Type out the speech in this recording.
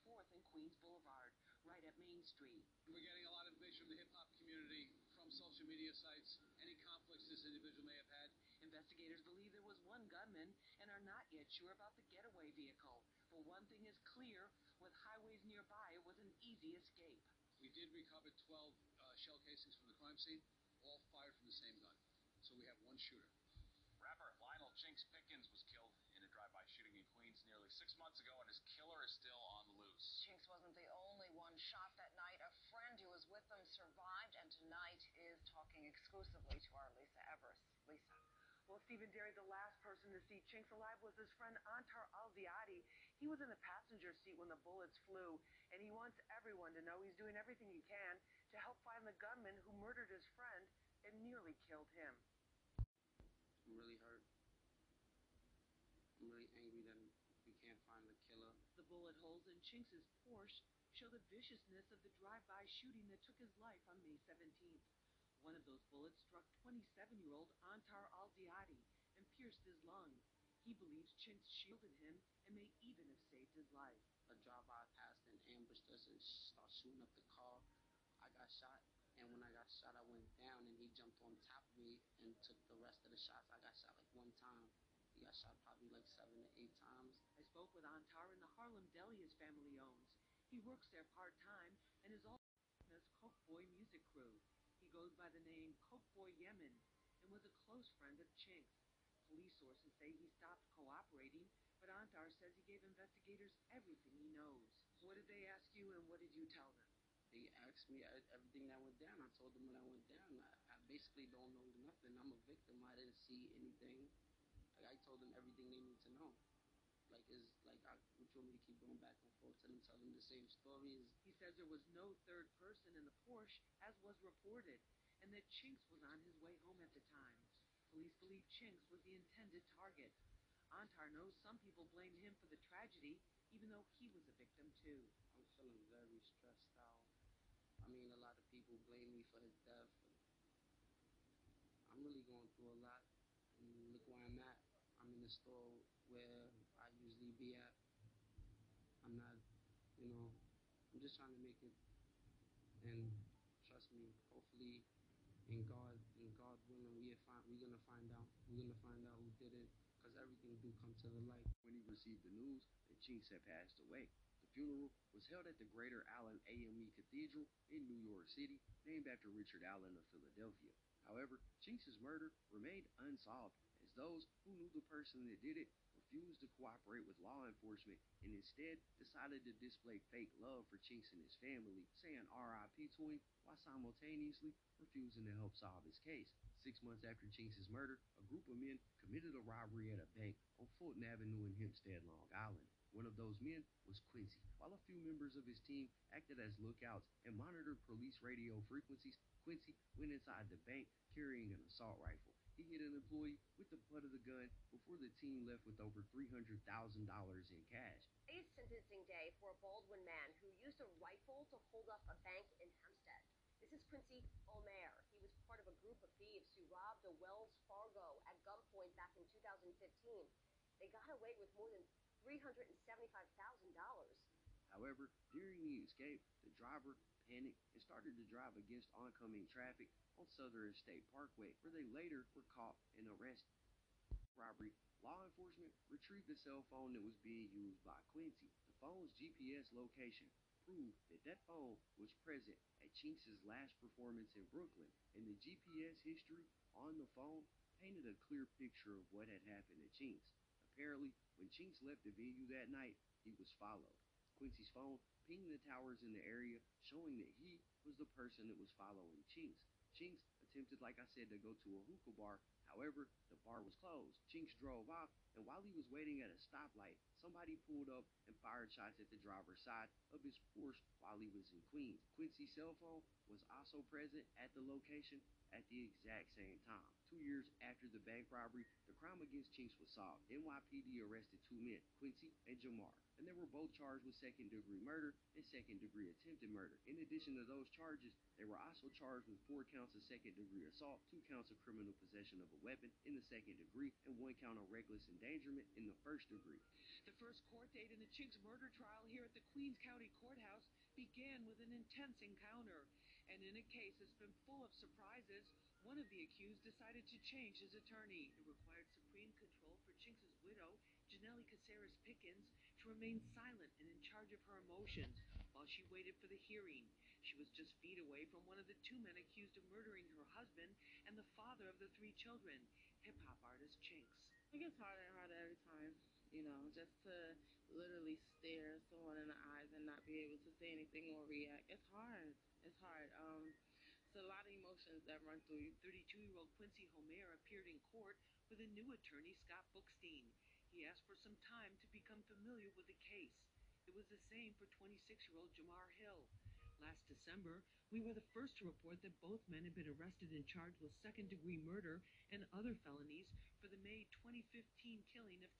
64th and Queens Boulevard, right at Main Street. We're getting a lot of information from the hip hop community, from social media sites, any conflicts this individual may have had. Investigators believe there was one gunman and are not yet sure about the getaway vehicle. But one thing is clear with highways nearby, it was an easy escape. We did recover 12 uh, shell casings from the crime scene, all fired from the same gun. So we have one shooter. Rapper Lionel Chinx Pickens was killed in a drive-by shooting in Queens nearly six months ago, and his killer is still on the loose. Chinx wasn't the only one shot that night. A friend who was with them survived, and tonight is talking exclusively to our Lisa Evers. Lisa. Well, Stephen Derry, the last person to see Chinx alive was his friend Antar Al-Ziadi. He was in the passenger seat when the bullets flew, and he wants everyone to know he's doing everything he can to help find the gunman who murdered his friend and nearly killed him. I'm really hurt. I'm really angry that we can't find the killer. The bullet holes in Chinx's Porsche show the viciousness of the drive-by shooting that took his life on May 17th. One of those bullets struck 27-year-old Antar Al-Ziadi and pierced his lung. He believes Chinx shielded him and may even have saved his life. A drive-by passed and ambushed us and started shooting up the car. I got shot, and when I got shot, I went down, and he jumped on top of me and took the rest of the shots. I got shot like one time. He got shot probably like seven to eight times. I spoke with Antar in the Harlem deli his family owns. He works there part-time and is also in his Coke Boy music crew. Goes by the name Coke Boy Yemen and was a close friend of Chinx. Police sources say he stopped cooperating, but Antar says he gave investigators everything he knows. What did they ask you and what did you tell them? They asked me everything that went down. I told them what I went down. I, I basically don't know nothing. I'm a victim. I didn't see anything. Like I told them everything they need to know. Like is like I, what you want me to keep going back and forth to them, tell them the same stories? Says there was no third person in the Porsche, as was reported, and that Chinx was on his way home at the time. Police believe Chinx was the intended target. Antar knows some people blame him for the tragedy, even though he was a victim too. I'm feeling very stressed out. I mean, a lot of people blame me for his death. I'm really going through a lot, and look where I'm at. I'm in the store where I usually be at. I'm not, you know, I'm just trying to make it. And trust me, hopefully, in God, in God willing, we find, we're gonna find out. We're gonna find out who did it, cause everything do come to the light. When he received the news that Chinx had passed away, the funeral was held at the Greater Allen AME Cathedral in New York City, named after Richard Allen of Philadelphia. However, Chinx's murder remained unsolved as those who knew the person that did it cooperate with law enforcement and instead decided to display fake love for Chinx and his family, saying RIP to him while simultaneously refusing to help solve his case. Six months after Chinx's murder, a group of men committed a robbery at a bank on Fulton Avenue in Hempstead, Long Island. One of those men was Quincy. While a few members of his team acted as lookouts and monitored police radio frequencies, Quincy went inside the bank carrying an assault rifle. He hit an employee with the butt of the gun before the team left with over $300,000 in cash. It's sentencing day for a Baldwin man who used a rifle to hold up a bank in Hempstead. This is Quincy Homer. He was part of a group of thieves who robbed a Wells Fargo at gunpoint back in 2015. They got away with more than $375,000. However, during the escape, the driver panicked and started to drive against oncoming traffic on Southern State Parkway, where they later were caught and arrested. Robbery. Law enforcement retrieved the cell phone that was being used by Quincy. The phone's GPS location proved that that phone was present at Chinx's last performance in Brooklyn, and the GPS history on the phone painted a clear picture of what had happened to Chinx. Apparently, when Chinx left the venue that night, he was followed. Quincy's phone pinged the towers in the area, showing that he was the person that was following Chinx. Chinx attempted, like I said, to go to a hookah bar. However, the bar was closed. Chinx drove off, and while he was waiting at a stoplight, somebody pulled up and fired shots at the driver's side of his Porsche while he was in Queens. Quincy's cell phone was also present at the location at the exact same time. Two years after the bank robbery, the crime against Chinx was solved. NYPD arrested two men, Quincy and Jamar, and they were both charged with second degree murder and second degree attempted murder. In addition to those charges, they were also charged with four counts of second degree assault, two counts of criminal possession of a weapon in the second degree and one count of reckless endangerment in the first degree. The first court date in the Chinx murder trial here at the Queens County Courthouse began with an intense encounter. And in a case that's been full of surprises, one of the accused decided to change his attorney. It required supreme control for Chinx's widow, Janelle Caceres Pickens, to remain silent and in charge of her emotions while she waited for the hearing. She was just feet away from one of the two men accused of murdering her husband and the father of the three children, hip hop artist Chinx. It gets harder and harder every time, you know, just to literally stare someone in the eyes and not be able to say anything or react. It's hard. It's hard. Um, it's a lot of emotions that run through you. 32-year-old Quincy Homer appeared in court with a new attorney, Scott Bookstein. He asked for some time to become familiar with the case. It was the same for 26-year-old Jamar Hill. Last December, we were the first to report that both men had been arrested and charged with second-degree murder and other felonies for the May 2015 killing of